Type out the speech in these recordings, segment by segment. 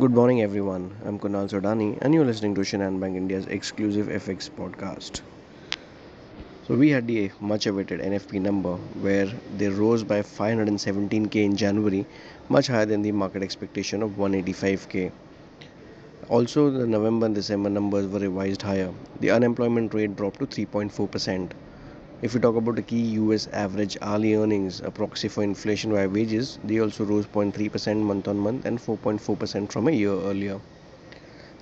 Good morning, everyone. I'm Kunal Sodani, and you're listening to Shinhan Bank India's exclusive FX podcast. So, we had the much awaited NFP number where they rose by 517k in January, much higher than the market expectation of 185k. Also, the November and December numbers were revised higher. The unemployment rate dropped to 3.4%. If we talk about the key US average hourly earnings, a proxy for inflation via wages, they also rose 0.3% month on month and 4.4% from a year earlier.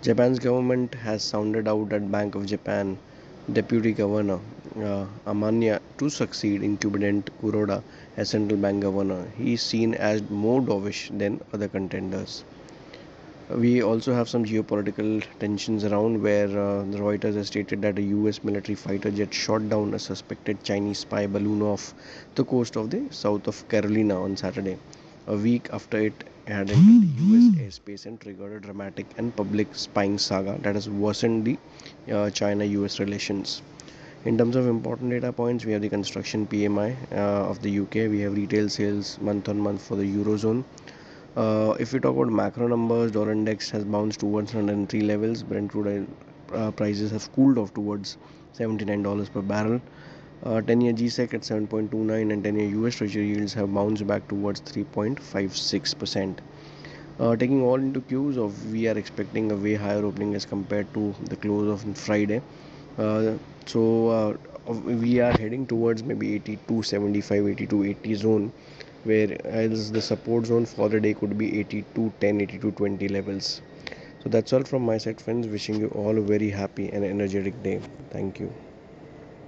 Japan's government has sounded out at Bank of Japan Deputy Governor uh, Amamiya to succeed incumbent Kuroda as central bank governor. He is seen as more dovish than other contenders. We also have some geopolitical tensions around where uh, the Reuters has stated that a US military fighter jet shot down a suspected Chinese spy balloon off the coast of the south of Carolina on Saturday, a week after it had entered the US airspace and triggered a dramatic and public spying saga that has worsened the uh, China US relations. In terms of important data points, we have the construction PMI uh, of the UK, we have retail sales month on month for the Eurozone uh, if we talk about macro numbers, dollar index has bounced towards 103 levels. Brent crude uh, prices have cooled off towards $79 per barrel. Uh, 10-year GSEC at 7.29 and 10-year US Treasury yields have bounced back towards 3.56%. Uh, taking all into cues of we are expecting a way higher opening as compared to the close of Friday. Uh, so uh, we are heading towards maybe 82 75 82 80 zone whereas the support zone for the day could be 82 10 82 20 levels. So that's all from my side friends. Wishing you all a very happy and energetic day. Thank you